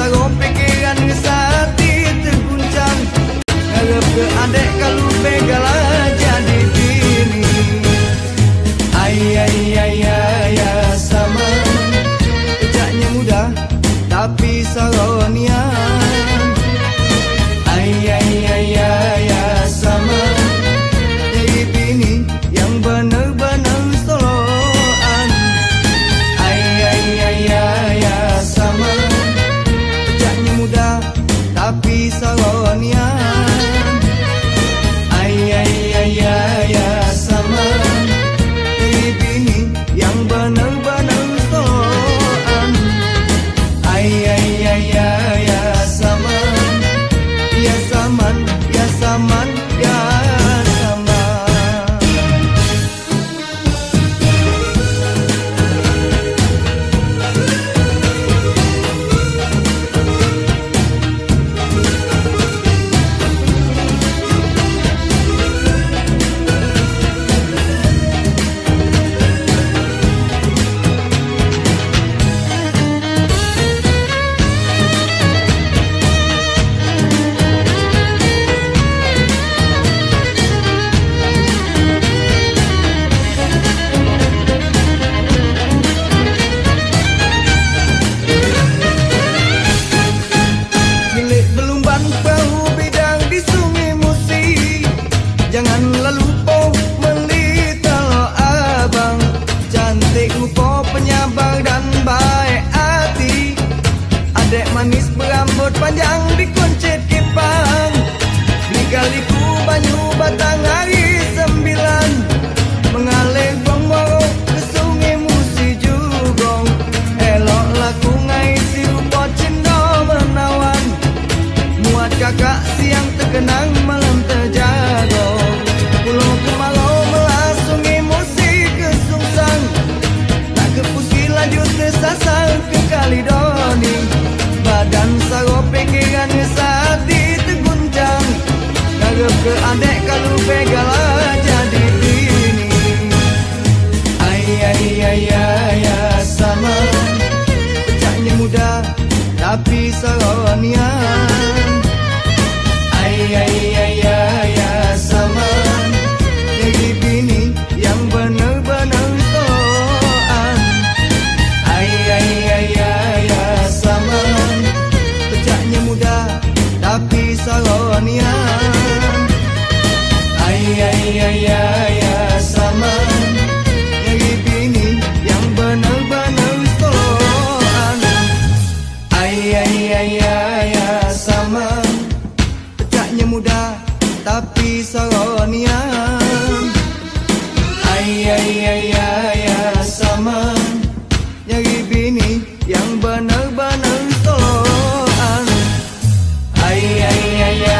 Patagonia. panjang dikuncit kipang Di kaliku banyu batang hari sembilan. Mengalir pemboro ke sungai musi jugong. Elok laku ngai si rupa cindo menawan. Muat kakak siang terkenang malam terjago. Pulau kemalau melah sungai musi kesungsang. Tak kepusi lanjut tersasar ke kalidong ke adek kalau begal jadi ini ayah ayah ayah sama. Pecahnya muda tapi selalu saronian ayah ayah ya sama. Bini yang benar-benar toloan Ay ay ay